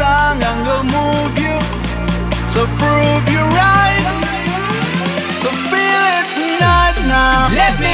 song, I'm gonna move you. So prove you're right. So feel it tonight now. Let me